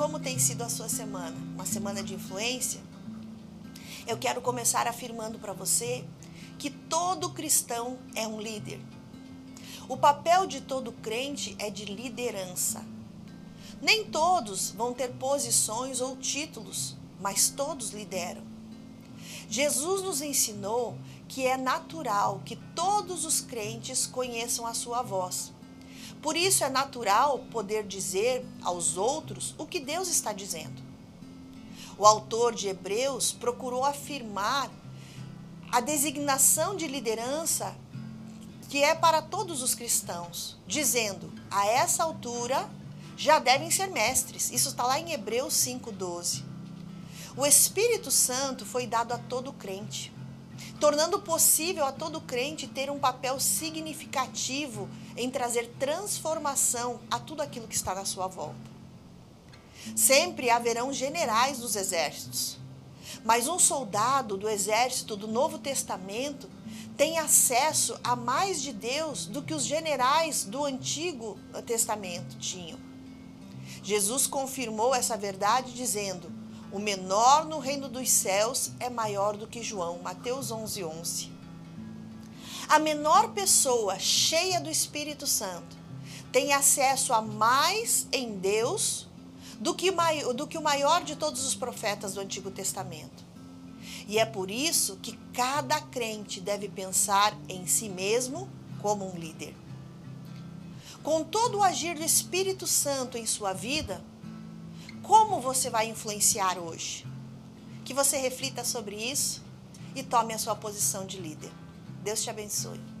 como tem sido a sua semana? Uma semana de influência? Eu quero começar afirmando para você que todo cristão é um líder. O papel de todo crente é de liderança. Nem todos vão ter posições ou títulos, mas todos lideram. Jesus nos ensinou que é natural que todos os crentes conheçam a sua voz. Por isso é natural poder dizer aos outros o que Deus está dizendo. O autor de Hebreus procurou afirmar a designação de liderança que é para todos os cristãos, dizendo: a essa altura já devem ser mestres. Isso está lá em Hebreus 5,12. O Espírito Santo foi dado a todo crente, tornando possível a todo crente ter um papel significativo em trazer transformação a tudo aquilo que está na sua volta. Sempre haverão generais dos exércitos, mas um soldado do exército do Novo Testamento tem acesso a mais de Deus do que os generais do Antigo Testamento tinham. Jesus confirmou essa verdade dizendo: o menor no reino dos céus é maior do que João. Mateus 11, 11. A menor pessoa cheia do Espírito Santo tem acesso a mais em Deus do que, do que o maior de todos os profetas do Antigo Testamento. E é por isso que cada crente deve pensar em si mesmo como um líder. Com todo o agir do Espírito Santo em sua vida, como você vai influenciar hoje? Que você reflita sobre isso e tome a sua posição de líder. Deus te abençoe.